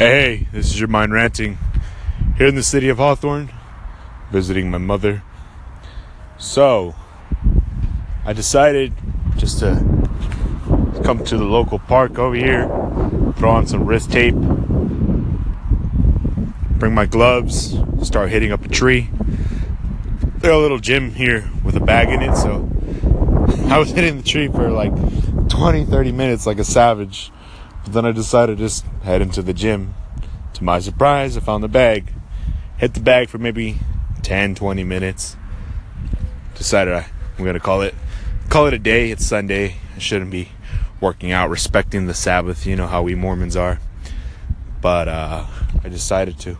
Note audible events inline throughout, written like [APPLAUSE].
Hey, this is your mind ranting here in the city of Hawthorne, visiting my mother. So, I decided just to come to the local park over here, throw on some wrist tape, bring my gloves, start hitting up a tree. There's a little gym here with a bag in it, so [LAUGHS] I was hitting the tree for like 20, 30 minutes like a savage. But then I decided to just head into the gym. To my surprise, I found the bag. Hit the bag for maybe 10, 20 minutes. Decided I, I'm gonna call it call it a day. It's Sunday. I shouldn't be working out, respecting the Sabbath. You know how we Mormons are. But uh, I decided to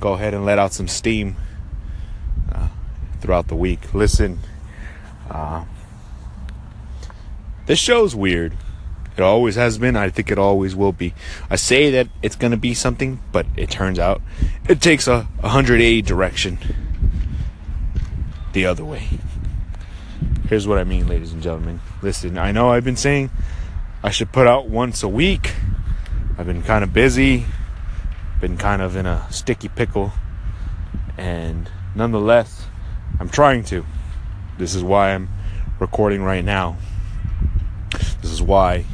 go ahead and let out some steam uh, throughout the week. Listen, uh, this show's weird. It always has been. I think it always will be. I say that it's going to be something, but it turns out it takes a 180 direction the other way. Here's what I mean, ladies and gentlemen. Listen, I know I've been saying I should put out once a week. I've been kind of busy, been kind of in a sticky pickle, and nonetheless, I'm trying to. This is why I'm recording right now. This is why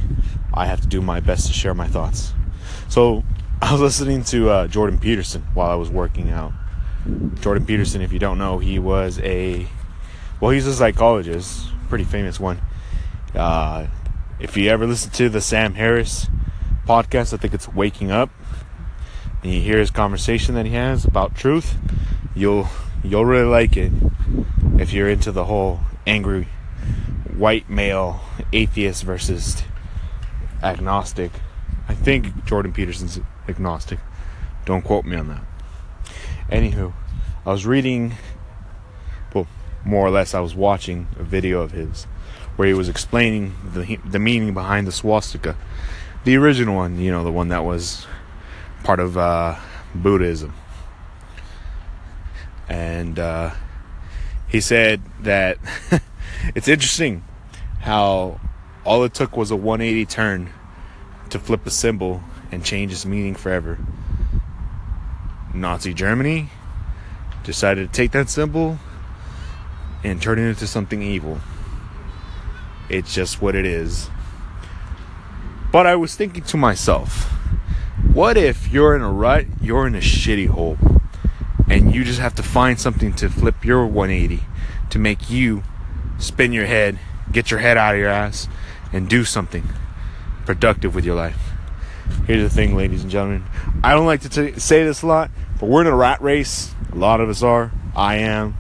I have to do my best to share my thoughts. So, [LAUGHS] I was listening to uh, Jordan Peterson while I was working out. Jordan Peterson, if you don't know, he was a well, he's a psychologist, pretty famous one. Uh, if you ever listen to the Sam Harris podcast, I think it's Waking Up, and you hear his conversation that he has about truth, you'll you'll really like it if you're into the whole angry white male atheist versus agnostic. I think Jordan Peterson's agnostic. Don't quote me on that. Anywho, I was reading, well, more or less, I was watching a video of his where he was explaining the the meaning behind the swastika, the original one, you know, the one that was part of uh, Buddhism, and uh, he said that [LAUGHS] it's interesting how all it took was a 180 turn to flip a symbol and change its meaning forever. Nazi Germany decided to take that symbol and turn it into something evil. It's just what it is. But I was thinking to myself, what if you're in a rut, you're in a shitty hole, and you just have to find something to flip your 180 to make you spin your head, get your head out of your ass, and do something productive with your life. Here's the thing, ladies and gentlemen. I don't like to t- say this a lot, but we're in a rat race. A lot of us are. I am.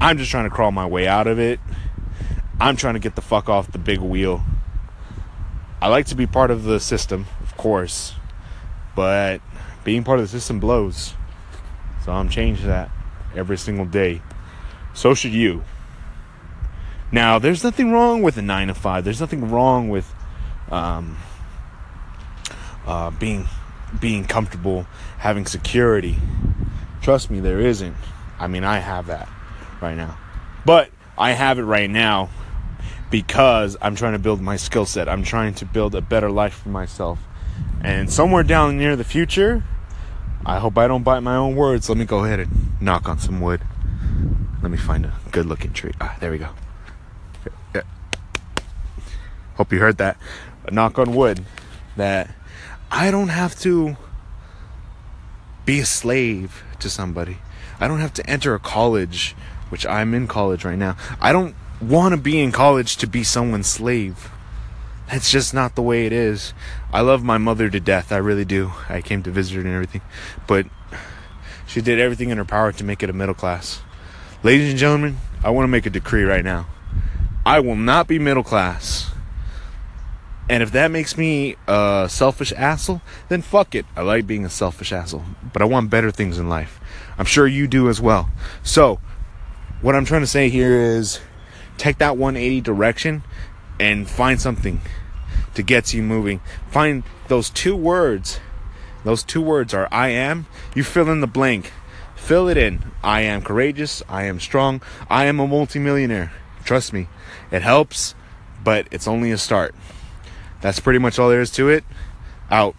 I'm just trying to crawl my way out of it. I'm trying to get the fuck off the big wheel. I like to be part of the system, of course, but being part of the system blows. So I'm changing that every single day. So should you. Now, there's nothing wrong with a nine to five. There's nothing wrong with um, uh, being being comfortable, having security. Trust me, there isn't. I mean, I have that right now, but I have it right now because I'm trying to build my skill set. I'm trying to build a better life for myself. And somewhere down near the future, I hope I don't bite my own words. Let me go ahead and knock on some wood. Let me find a good looking tree. Ah, there we go. Hope you heard that. Knock on wood that I don't have to be a slave to somebody. I don't have to enter a college, which I'm in college right now. I don't want to be in college to be someone's slave. That's just not the way it is. I love my mother to death. I really do. I came to visit her and everything. But she did everything in her power to make it a middle class. Ladies and gentlemen, I want to make a decree right now. I will not be middle class. And if that makes me a selfish asshole, then fuck it. I like being a selfish asshole. But I want better things in life. I'm sure you do as well. So, what I'm trying to say here is take that 180 direction and find something to get you moving. Find those two words. Those two words are I am. You fill in the blank. Fill it in. I am courageous. I am strong. I am a multimillionaire. Trust me. It helps, but it's only a start. That's pretty much all there is to it. Out.